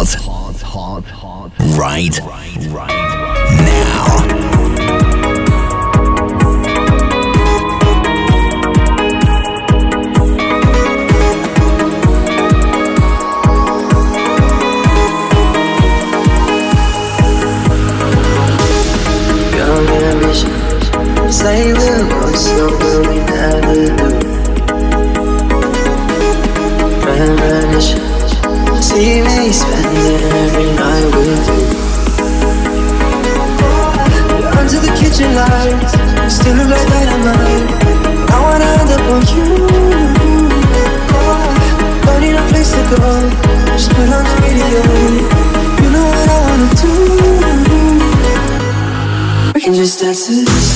hot, hot, hot, hot, right, right, now. Never do. See me spending every night with you. Under the kitchen lights, still look like dynamite. I. Don't need a place to go, just put on the radio. You know what I wanna do. We can just dance to this.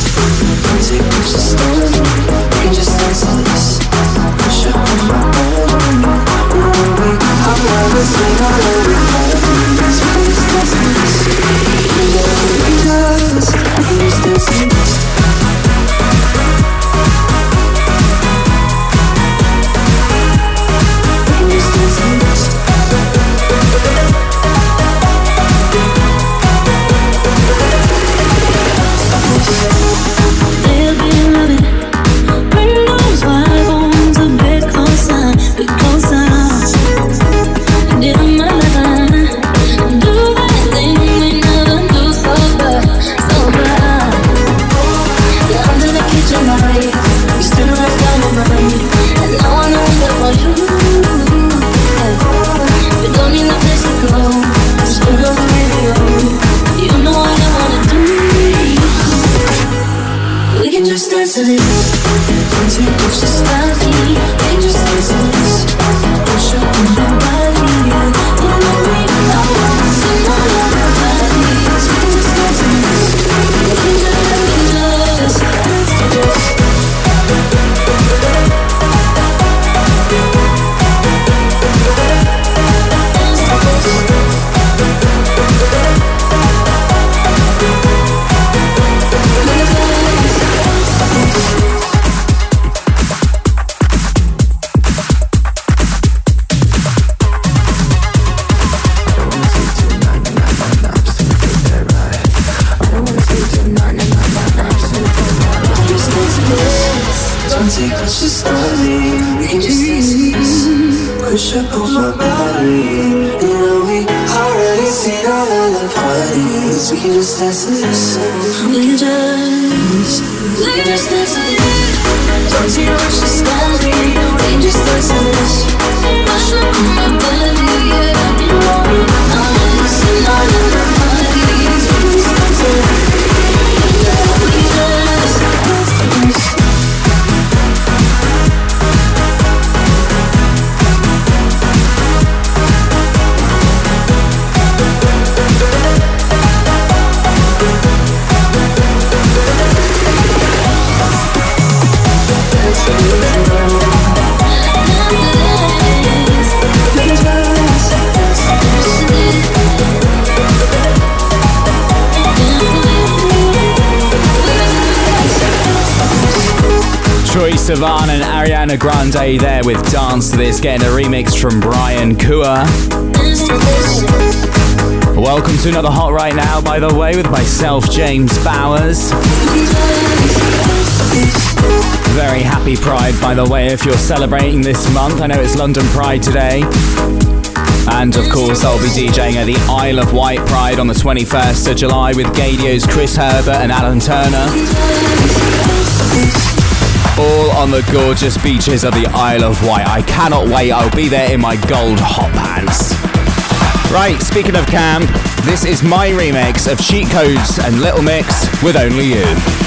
Take to. We can just dance to this. Push up on my body. I'll never Grande there with Dance to This, getting a remix from Brian Kua. Welcome to another Hot Right Now, by the way, with myself, James Bowers. Very happy Pride, by the way, if you're celebrating this month. I know it's London Pride today. And of course, I'll be DJing at the Isle of Wight Pride on the 21st of July with Gaydio's Chris Herbert and Alan Turner. All on the gorgeous beaches of the Isle of Wight. I cannot wait. I'll be there in my gold hot pants. Right, speaking of camp, this is my remix of Cheat Codes and Little Mix with Only You.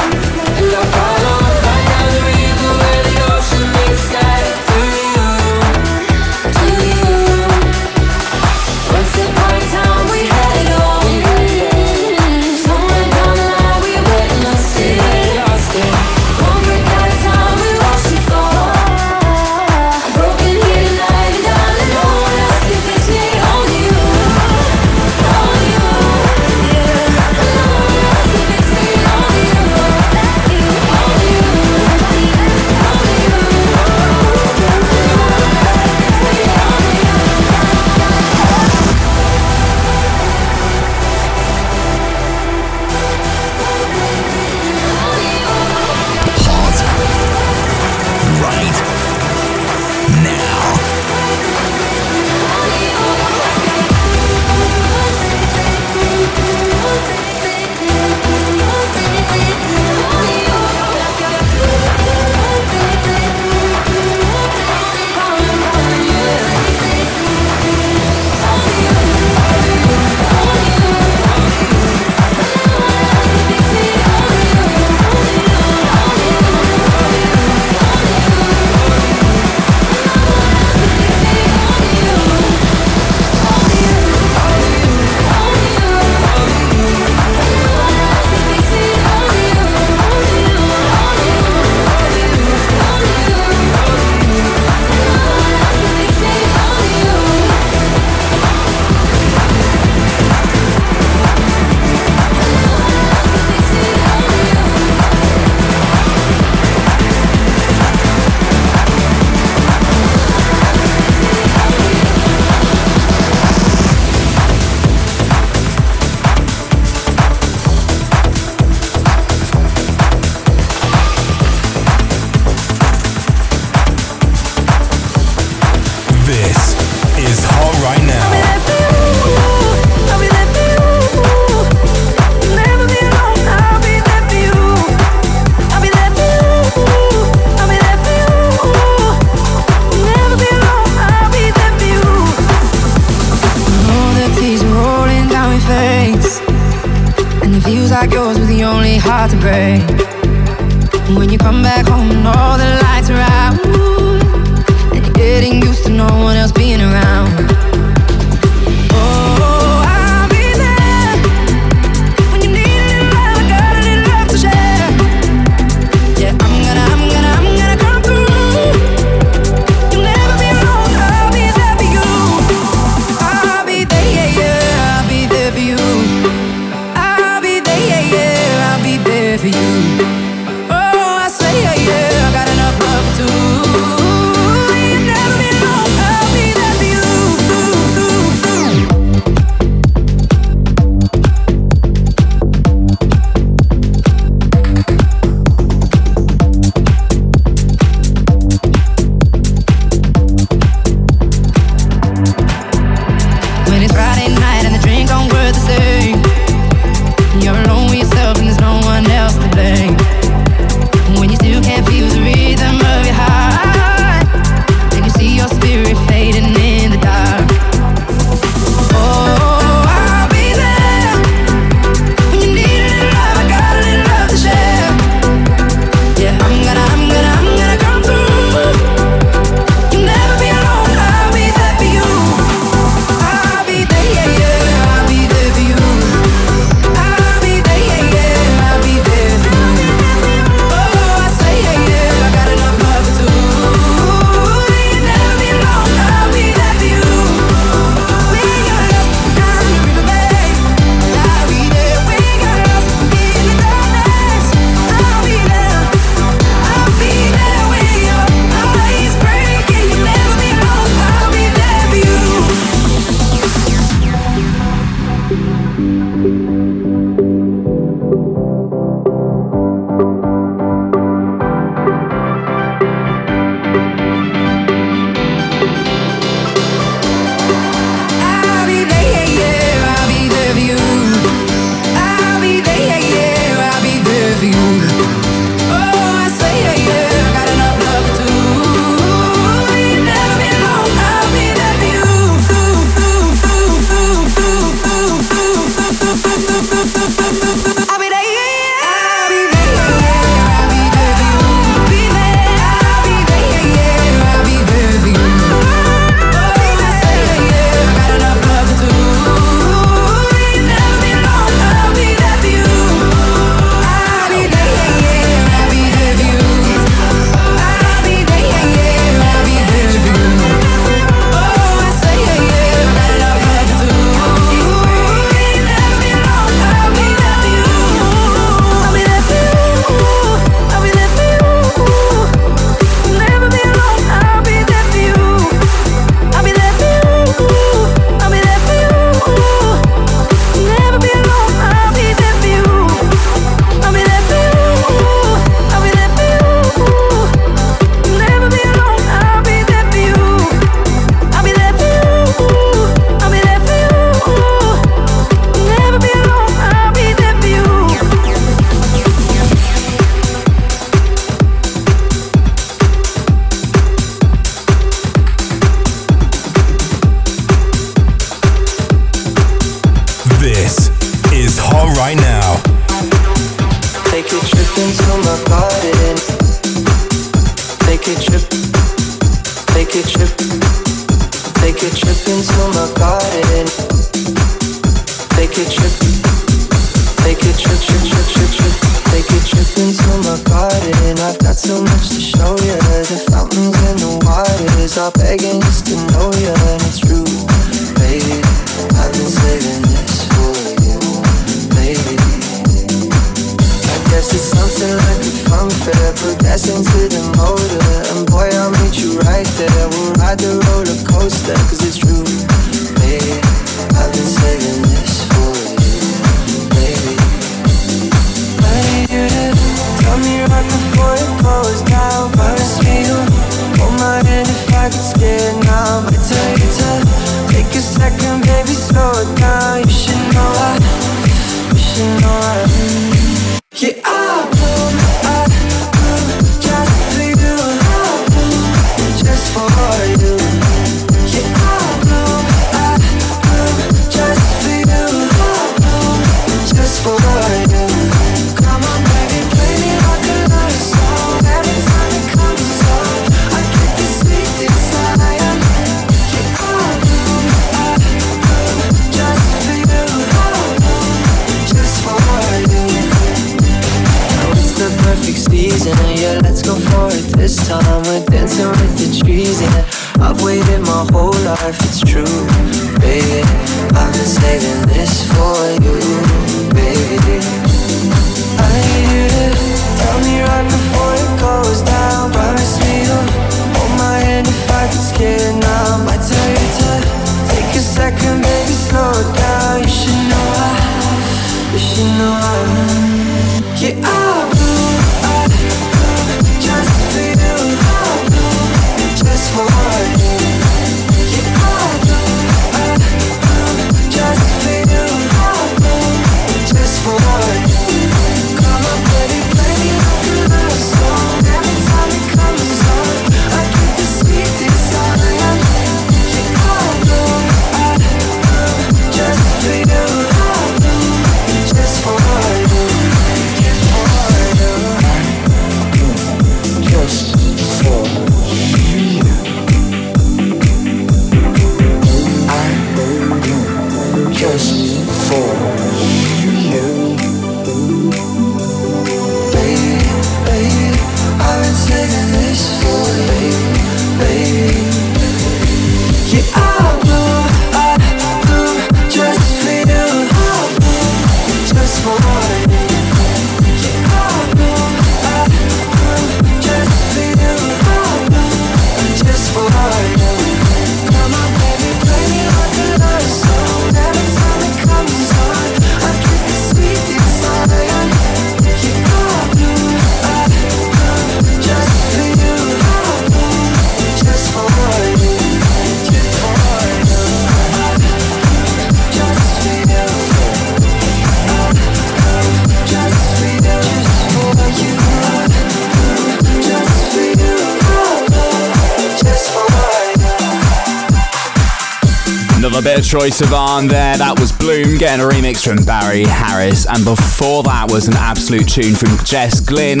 Bit of Troye Sivan there. That was Bloom getting a remix from Barry Harris. And before that was an absolute tune from Jess Glynne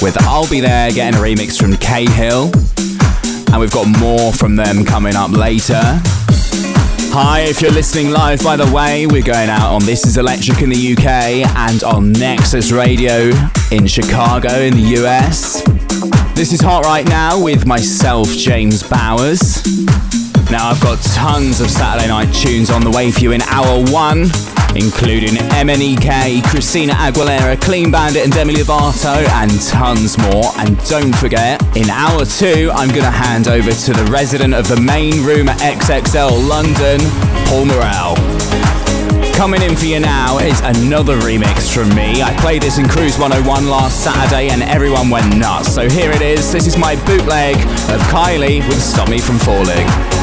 with I'll Be There getting a remix from Cahill. And we've got more from them coming up later. Hi, if you're listening live, by the way, we're going out on This Is Electric in the UK and on Nexus Radio in Chicago in the US. This is Hot Right Now with myself, James Bowers. Now I've got tons of Saturday night tunes on the way for you in hour one, including MNEK, Christina Aguilera, Clean Bandit and Demi Lovato, and tons more. And don't forget, in hour two, I'm going to hand over to the resident of the main room at XXL London, Paul Morrell. Coming in for you now is another remix from me. I played this in Cruise 101 last Saturday and everyone went nuts. So here it is. This is my bootleg of Kylie with Stop Me From Falling.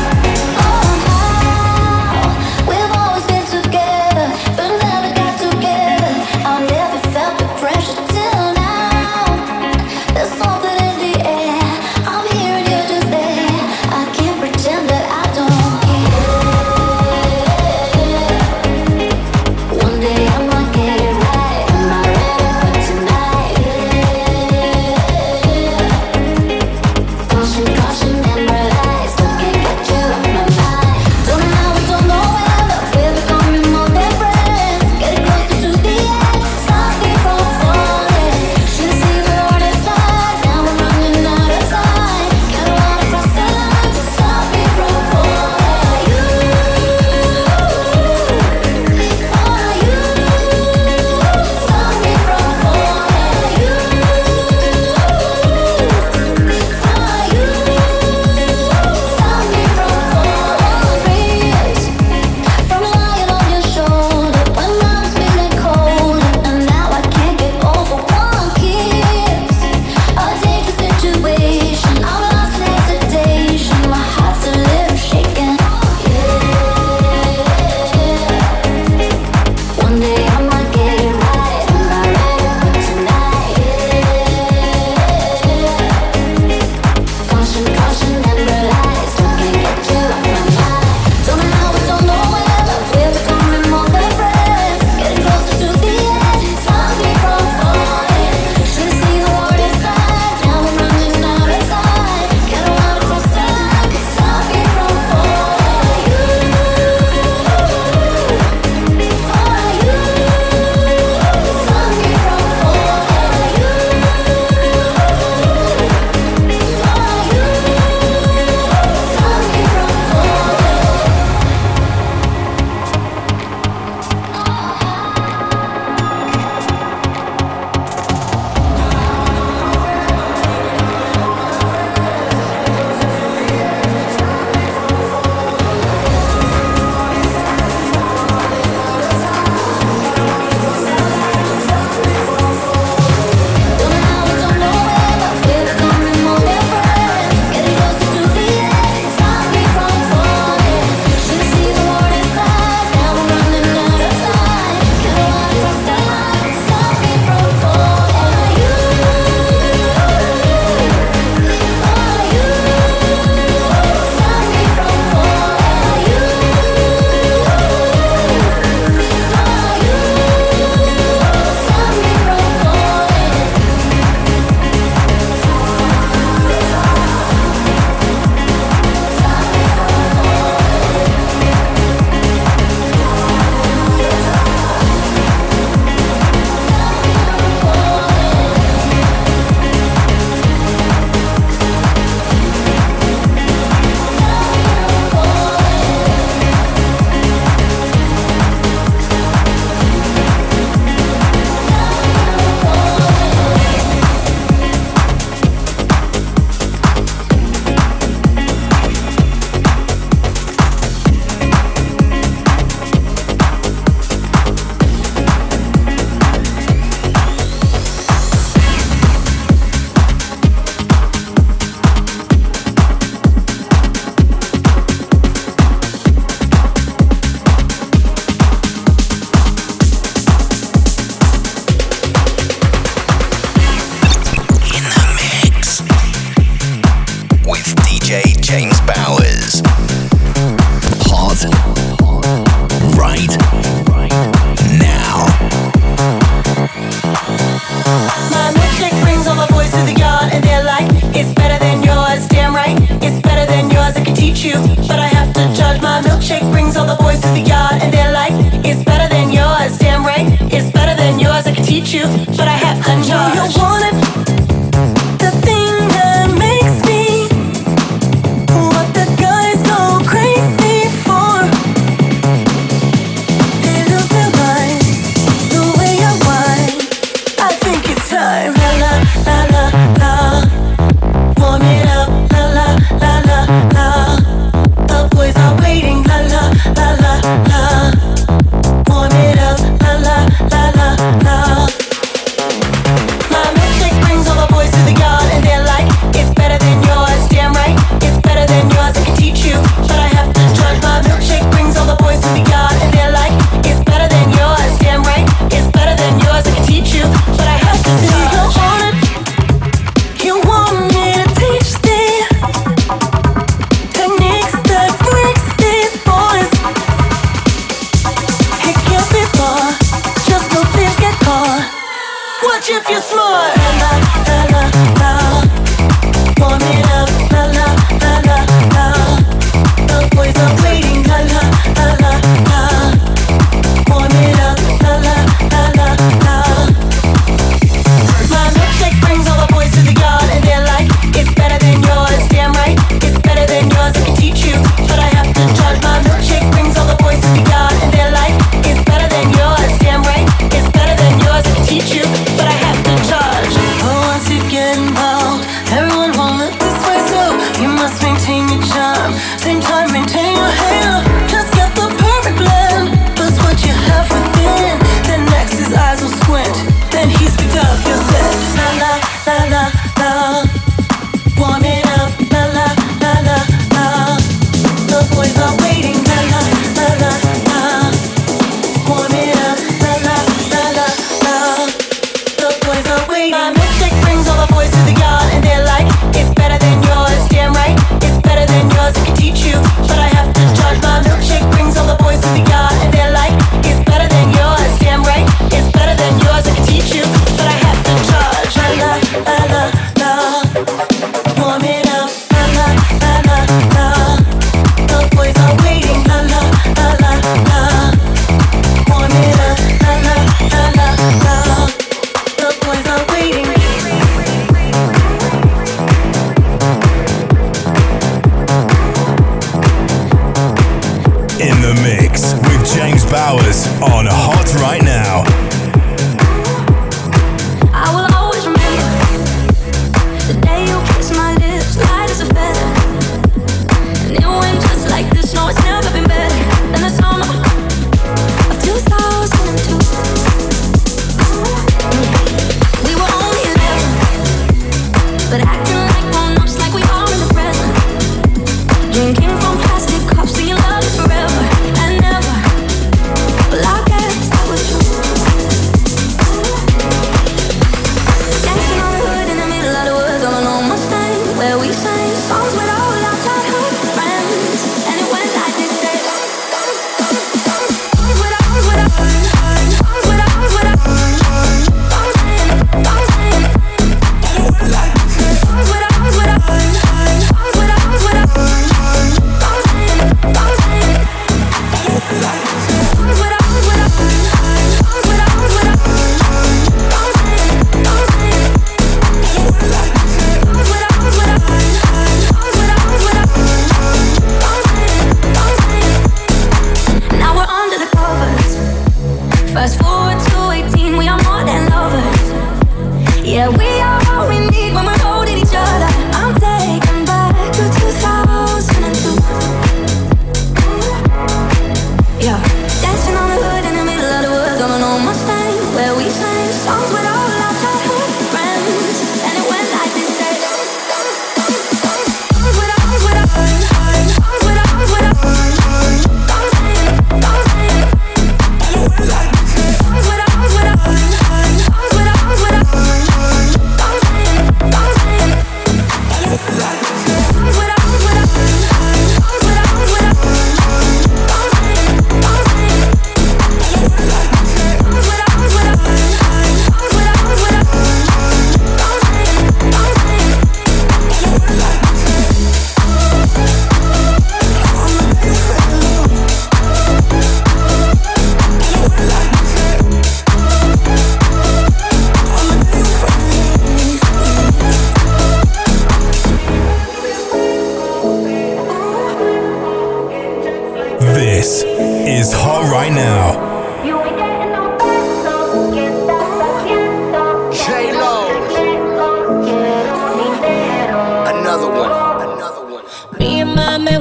remember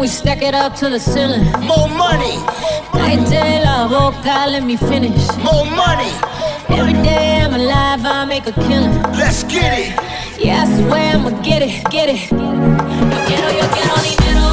stack it up to the ceiling. More money, Cállate la boca, let me finish. more money. Every day I'm alive, I make a killing. Let's get it. Yeah, I swear I'ma get it, get it. Yo quiero, yo quiero dinero.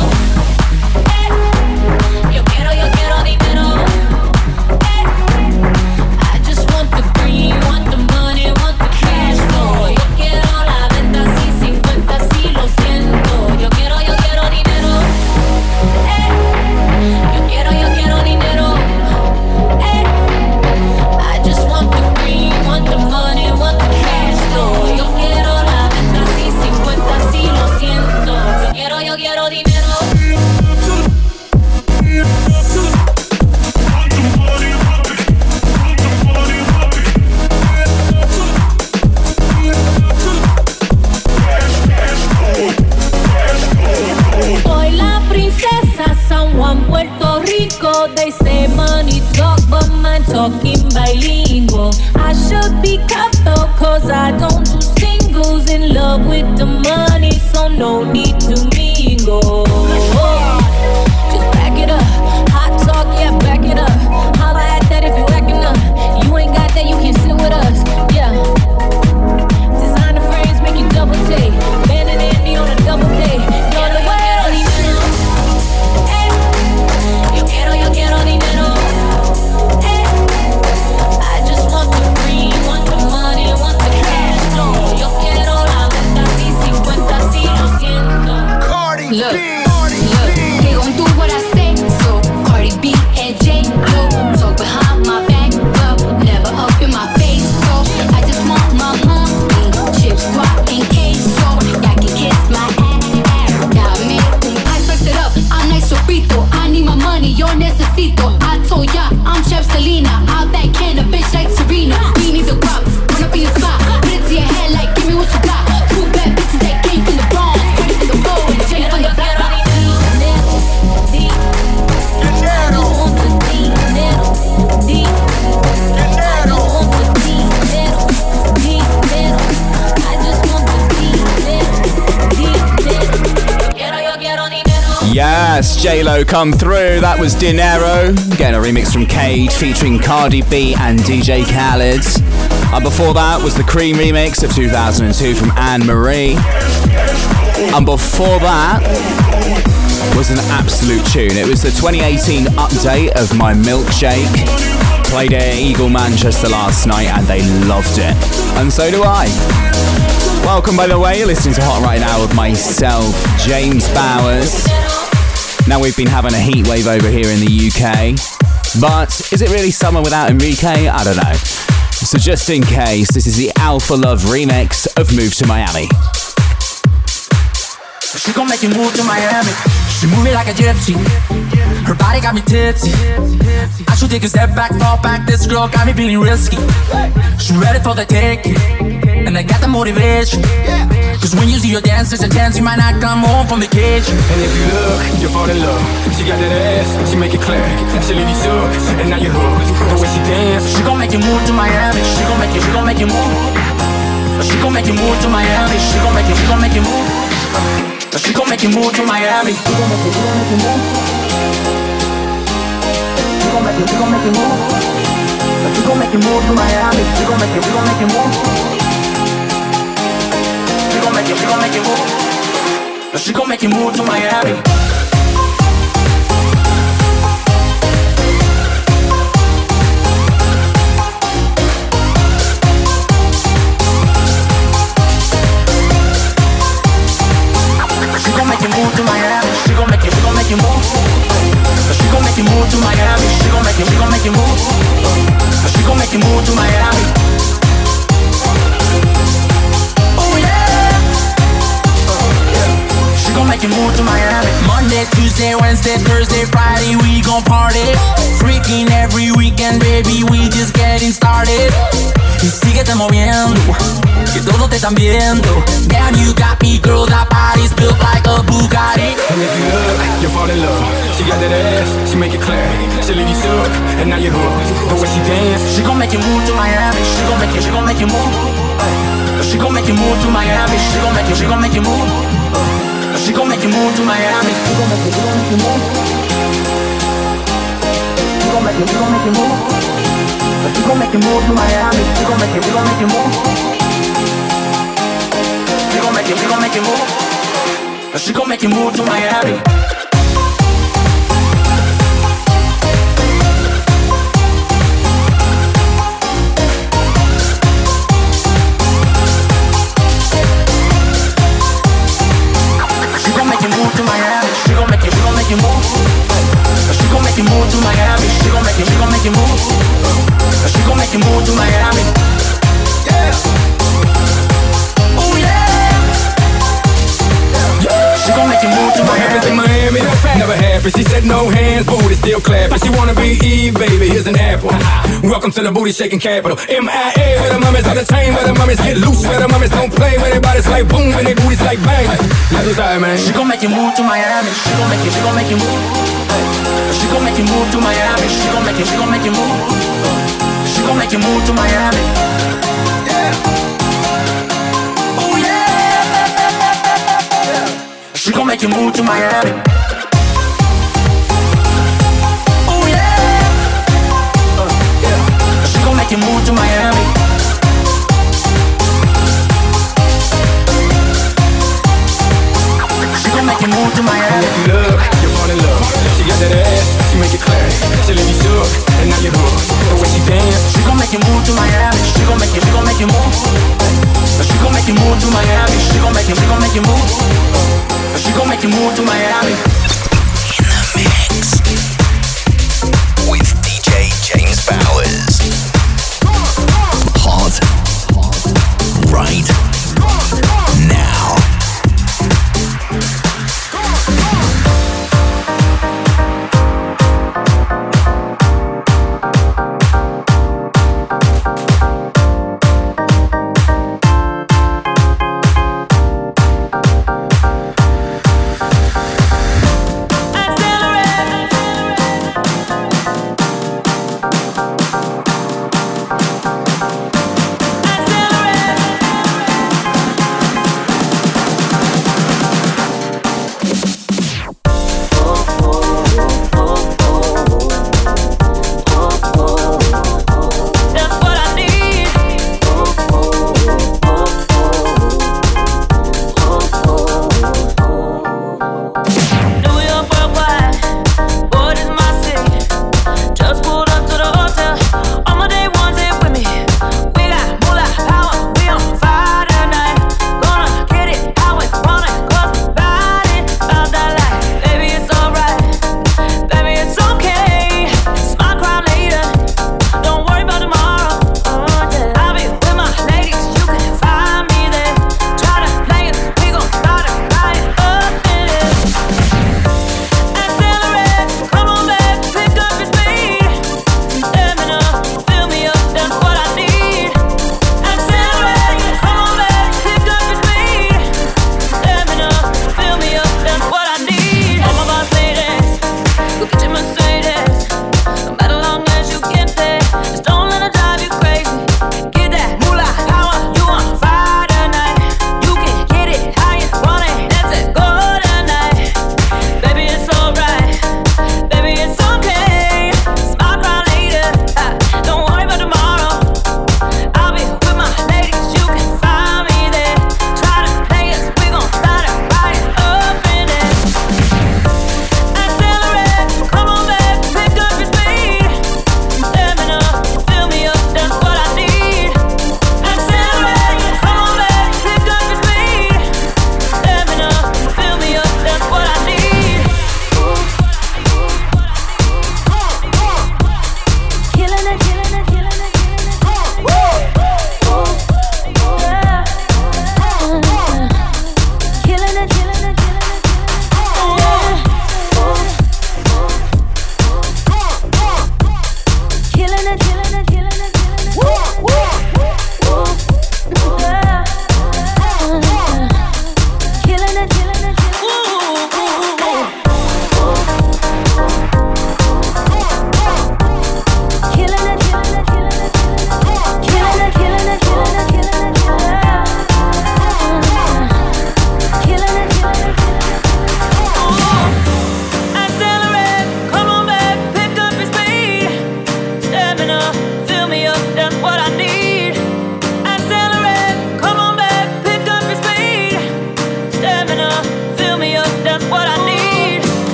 Come through. That was Dinero. Getting a remix from Cage featuring Cardi B and DJ Khaled. And before that was the Cream remix of 2002 from Anne Marie. And before that was an absolute tune. It was the 2018 update of My Milkshake. Played at Eagle Manchester last night and they loved it. And so do I. Welcome, by the way. You're listening to Hot Right Now with myself, James Bowers. Now we've been having a heat wave over here in the UK. But is it really summer without Enrique? I don't know. So just in case, this is the Alpha Love remix of Move to Miami. She gon' make you move to Miami. She move it like a gypsy. Her body got me tipsy. I should take a step back, fall back. This girl got me feeling risky. She ready for the take, and I got the motivation. Cause when you see her dance, there's a chance you might not come home from vacation. And if you look, you fall in love. She got that ass, she make it clap. She leave you shook, and now you're hooked. The way she dance, She gon' make you move to Miami. She gon' make you, she gon' make you move. She gon' make you move to Miami. She gon' make you, she gon' make you move. She gon' make you move to Miami. She gon' make you, she gon' make you move. She gon' make you, she gon' make you move. She gon' make you move to Miami. She gon' make you, she gon' make you move. Make you, she gon' make you move. To Miami. She gon' make you move to Miami. She gon' make you, move. To Miami. She gon' make you move to Miami. Gon' make you move to Miami. Monday, Tuesday, Wednesday, Thursday, Friday, we gon' party. Freaking every weekend, baby, we just getting started. Y síguete moviendo, que todos te están viendo. Damn, you got me, girl, that body's built like a Bugatti. and if you look, you fall in love. She got that ass, she make it clap. She leave you shook, and now you're hooked. The way she dance, She gon' make you move to Miami. She gon' make you, she gon' make you move. She gon' make you move to Miami. She gon' make you, she gon' make you move. You move to Miami. She gon' make you, gon' make you move. She gon' make you, gon' make you move. She gon' make you move to Miami. She gon' make you, gon' make you move. Gon' make you, gon' make you move. She gon' make you move to Miami. Make you, move. She gon' make you move to Miami. She gon' make you, she gon' make you move. She gon' make you move to Miami. Make you move to What happens in Miami. Never happens. She said no hands, booty still clapping. She wanna be Eve, baby. Here's an apple. Welcome to the booty shaking capital. MIA, where the mummies on the chain, where the mummies get loose, where the mummies don't play, where their bodies like boom, and their booties like bang. What's up, man. She gon' make you move to Miami. She gon' make you, she gon' make you move. She gon' make you move to Miami. She gon' make you, she gon' make you move. She gon' make you move to Miami. Yeah. She gon' make you move to Miami. Oh yeah. Uh, yeah. She gon' make you move to Miami. She gon' make you move to Miami. You look, you fall in love. She got that ass, she make it clap. She leave you shook, and now you're hooked. The way she dance, She gon' make you move to Miami. She gon' make you, she gon' make you move. She gon' make you move to Miami. She gon' make you, she gon' make you move. She gon' make you move to Miami.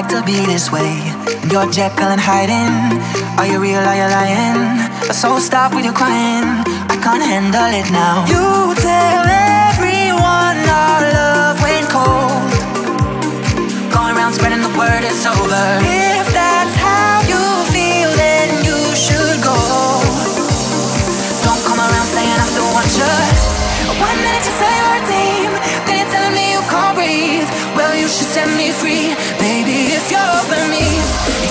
like to be this way. And you're Jekyll and hiding. Are you real? Are you lying? So stop with your crying. I can't handle it now. You tell everyone our love went cold. Going around spreading the word it's over. If that's how you feel, then you should go. Don't come around saying I still want you. One minute you say you're team, then you're telling me you can't breathe. Well, you should set me free you're over me.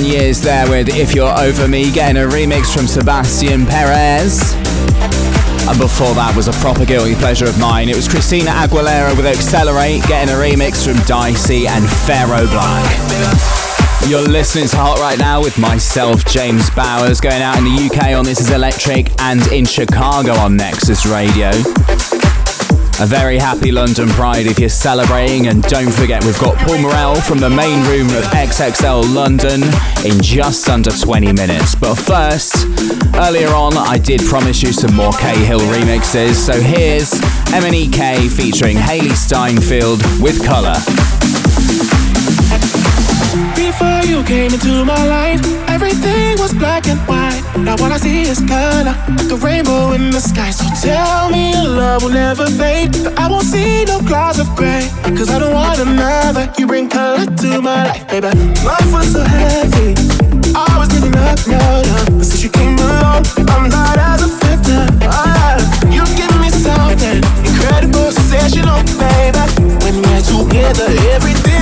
Years there with If You're Over Me, getting a remix from Sebastian Perez. And before that was a proper guilty pleasure of mine. It was Christina Aguilera with Accelerate, getting a remix from Dicey and Pharaoh Black. You're listening to Hot right now with myself, James Bowers, going out in the UK on This Is Electric and in Chicago on Nexus Radio. A very happy London Pride if you're celebrating. And don't forget, we've got Paul Morel from the main room of XXL London in just under 20 minutes. But first, earlier on, I did promise you some more Cahill remixes. So here's MNEK featuring Hailee Steinfeld with Colour. Before you came into my life, everything was black and white. Now what I see is color, like a rainbow in the sky. So tell me your love will never fade. But I won't see no clouds of gray. Cause I don't want another. You bring color to my life, baby. Life was so heavy. I was giving up, no, no. But since you came along, I'm not as affected. feather. you give me something incredible, sensational, baby. When we're together, everything.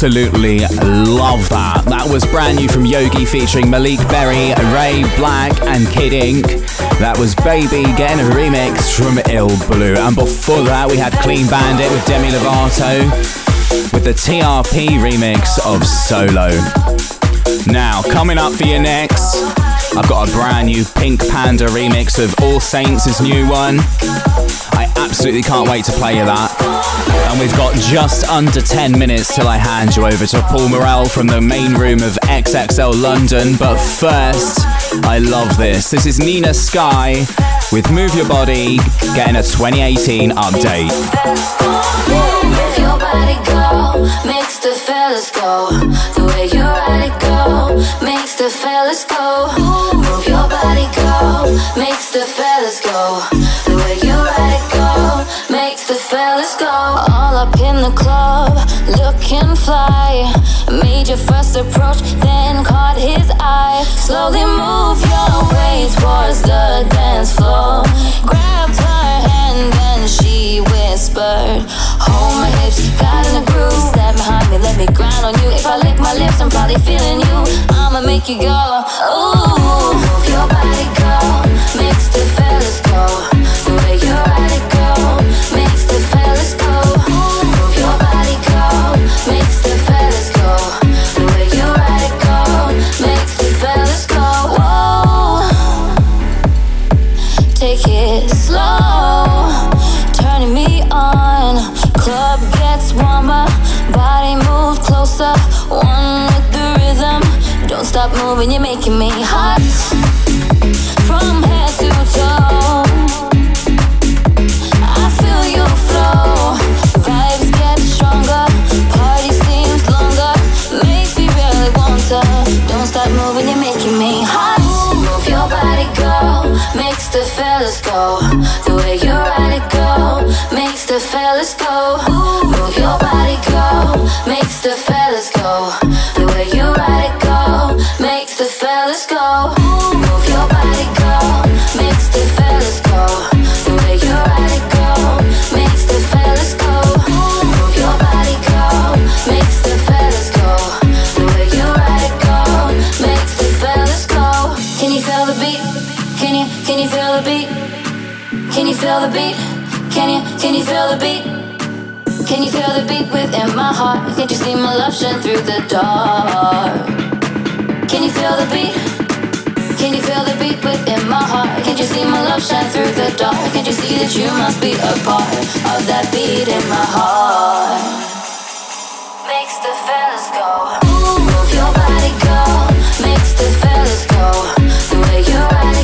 absolutely love that. That was brand new from Yogi featuring Malik Berry, Ray BLK, and Kid Ink. That was Baby getting a remix from iLL BLU. And before that, we had Clean Bandit with Demi Lovato with the TRP remix of Solo. Now, coming up for you next, I've got a brand new Pink Panda remix of All Saints' new one. I absolutely can't wait to play you that. And we've got just under 10 minutes till I hand you over to Paul Morell from the main room of XXL London. But first, I love this. This is Nina Sky with Move Your Body, getting a 2018 update. Your body go, makes the fellas go. The way you ride it go, makes the fellas go. Move your body go, makes the fellas go. The way you ride it go, makes the fellas go. All up in the club, looking fly. Made your first approach, then caught his eye. Slowly move your way towards the dance floor. Grabbed hand, then she whispered, Hold my hips, got in a groove. Step behind me, let me grind on you. If I lick my lips, I'm probably feeling you. I'ma make you go. Ooh, your body, go. Makes the fellas go. The way you ride it, go. Moving, you're making me hot. From head to toe, I feel your flow. Vibes get stronger, party seems longer. Makes me really want to. Don't stop moving, you're making me hot. Move your body, go. Makes the fellas go. The way you ride it, go. Makes the fellas go. Move your body, go. Makes the fellas go. Feel the beat? Can you feel the beat within my heart? Can't you see my love shine through the dark? Can you feel the beat? Can you feel the beat within my heart? Can't you see my love shine through the dark? Can't you see that you must be a part of that beat in my heart? Makes the fellas go. Move your body go. Makes the fellas go. The way you ride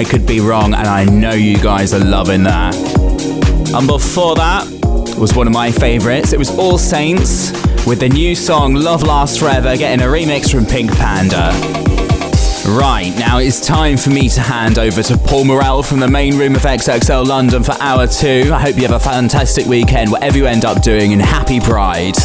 I Could Be Wrong, and I know you guys are loving that. And before that was one of my favourites. It was All Saints with the new song Love Lasts Forever getting a remix from Pink Panda. Right, now it's time for me to hand over to Paul Morrell from the main room of XXL London for hour two. I hope you have a fantastic weekend, whatever you end up doing, and happy Pride.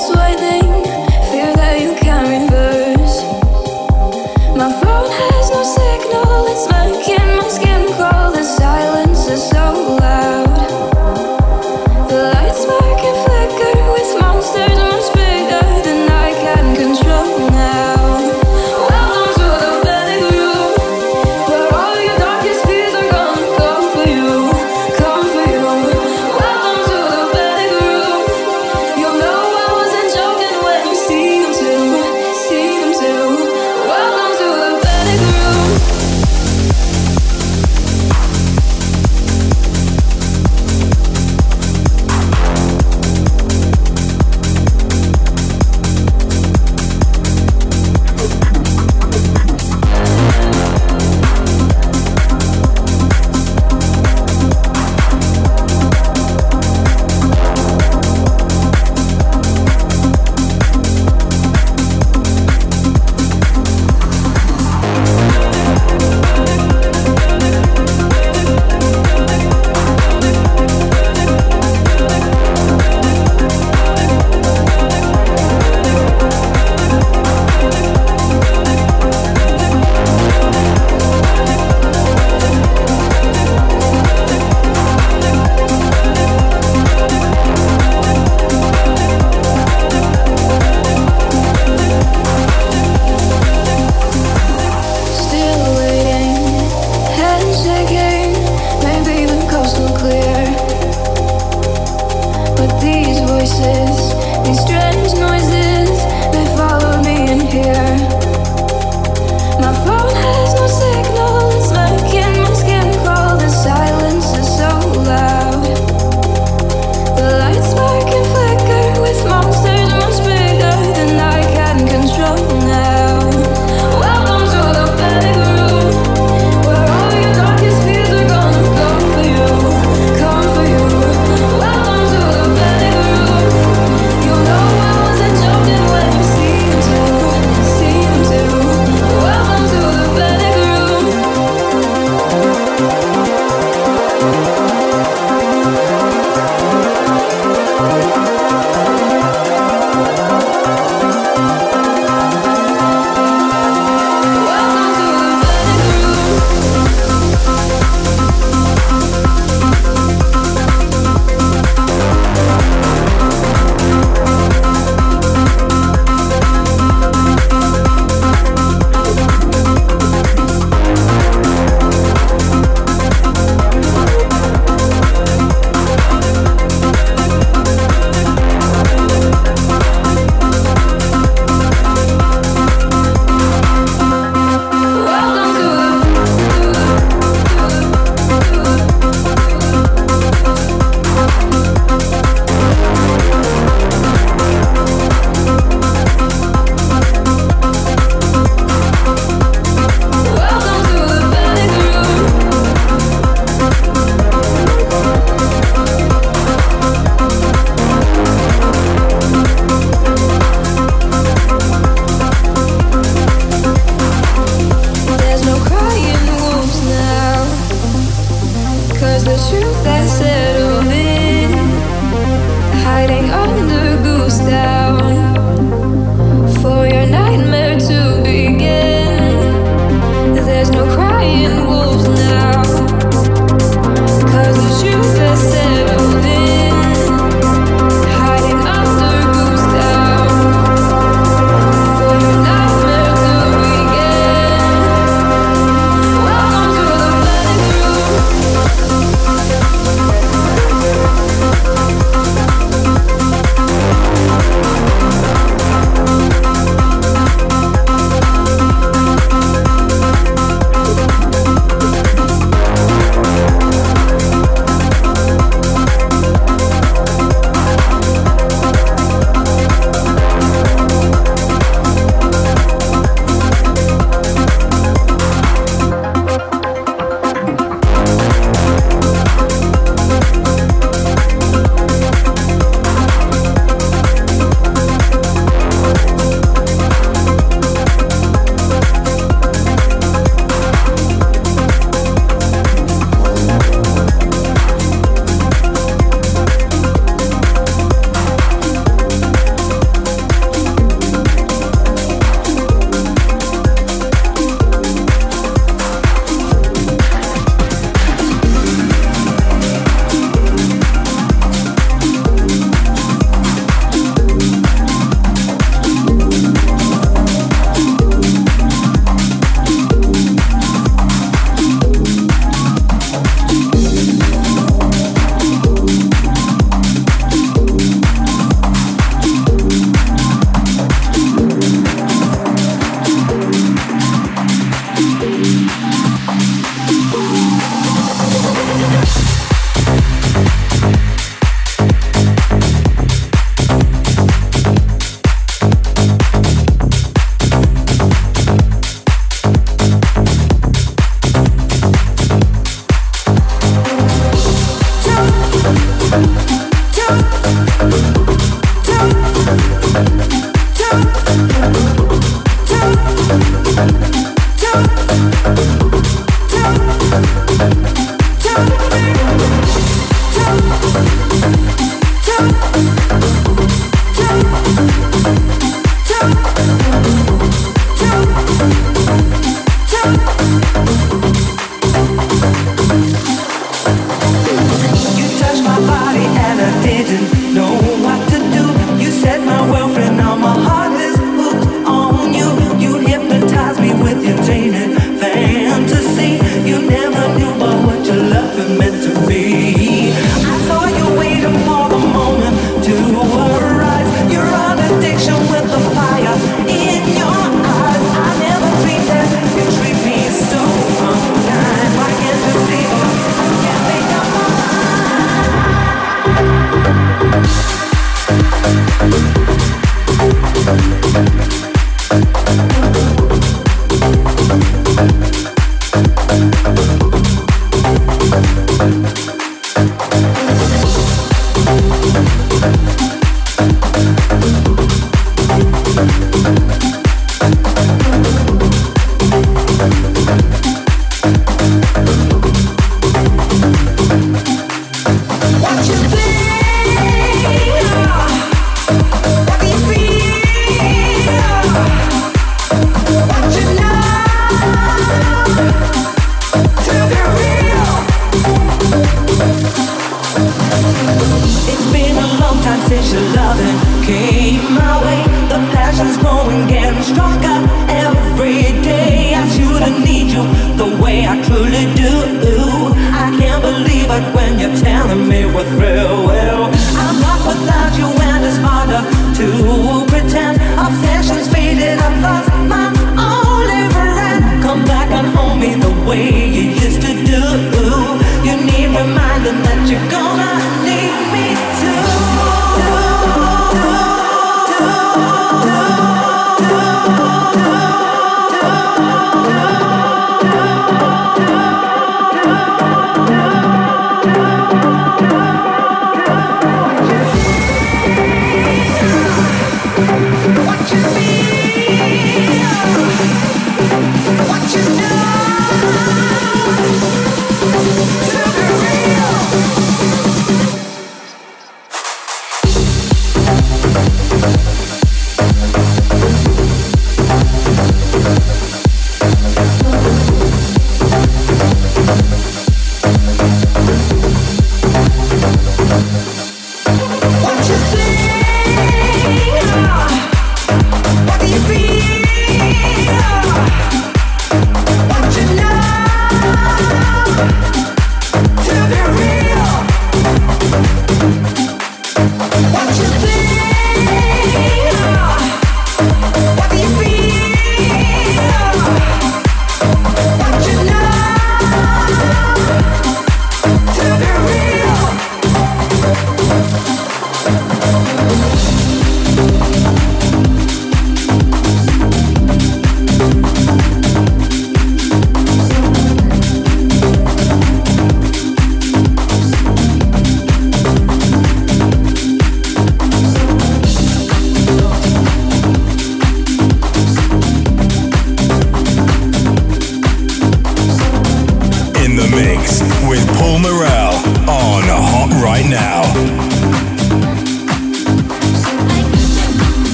persuadem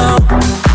Don't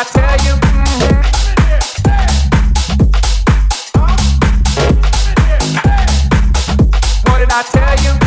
I tell you.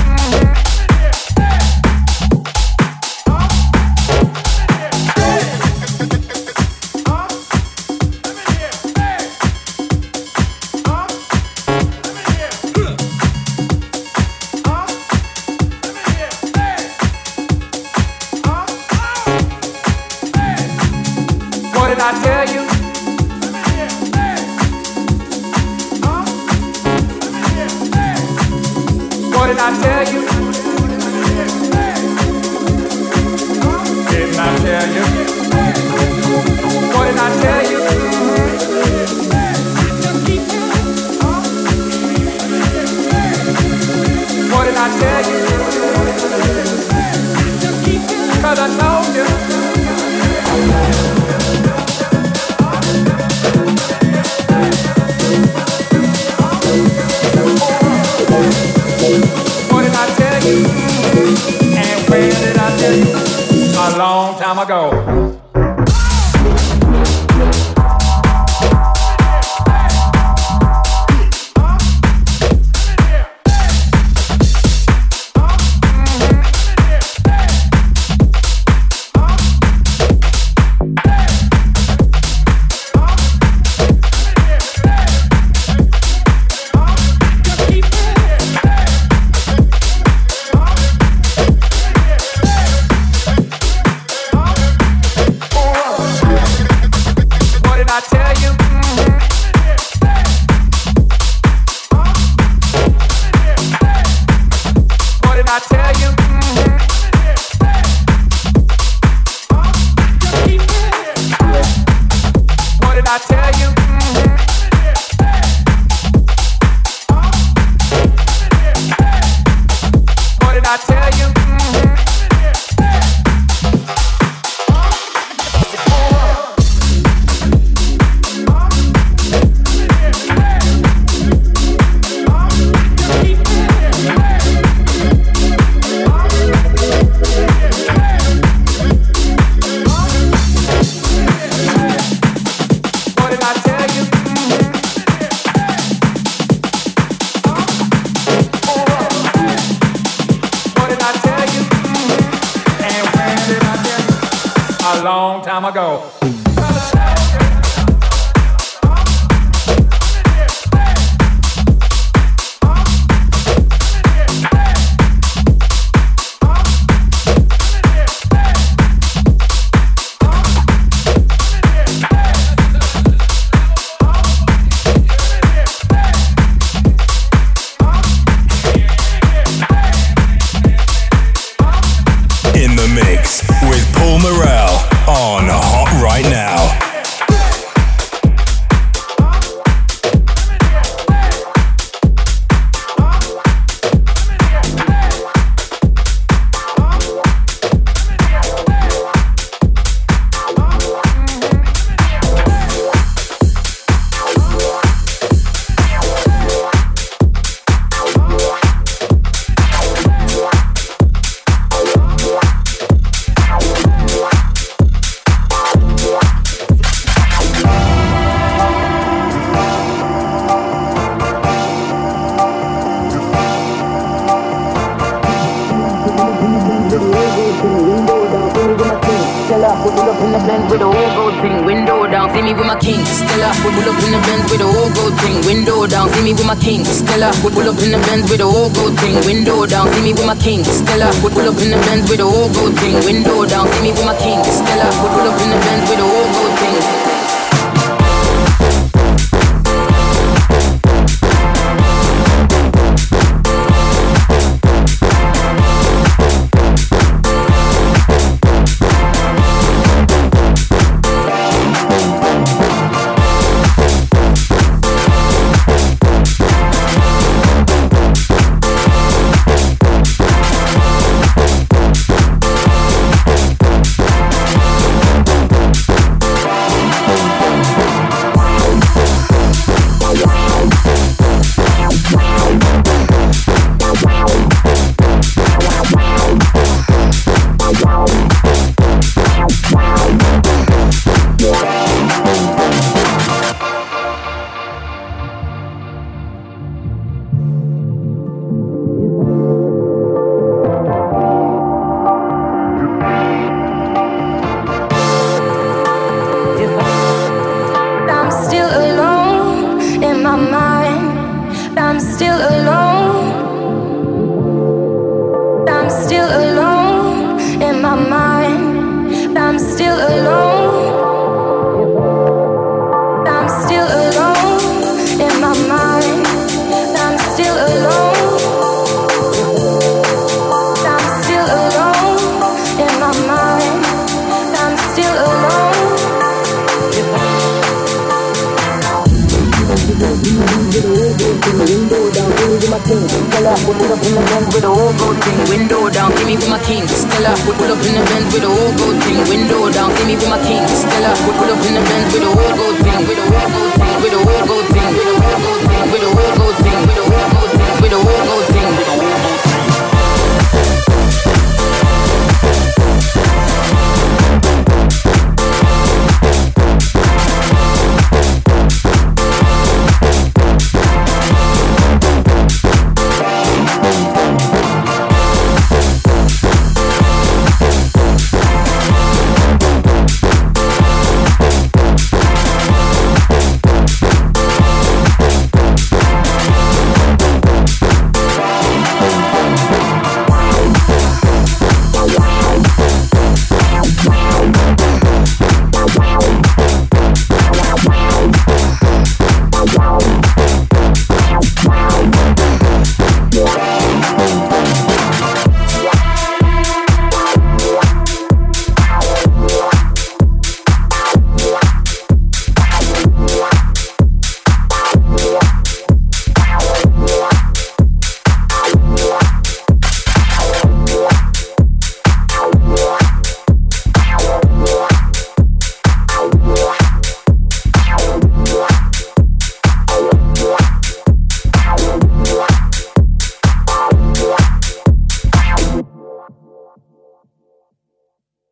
Me with my king. Stella, We pull up in the Benz with a whole gold thing, window down, see me with my king. Stella, We pull up in the Benz with a whole gold thing, window down, see me with my king. Stella, We pull up in the Benz with a whole gold thing, window down, see me with my king. Stella, We pull up in the Benz with a whole gold thing.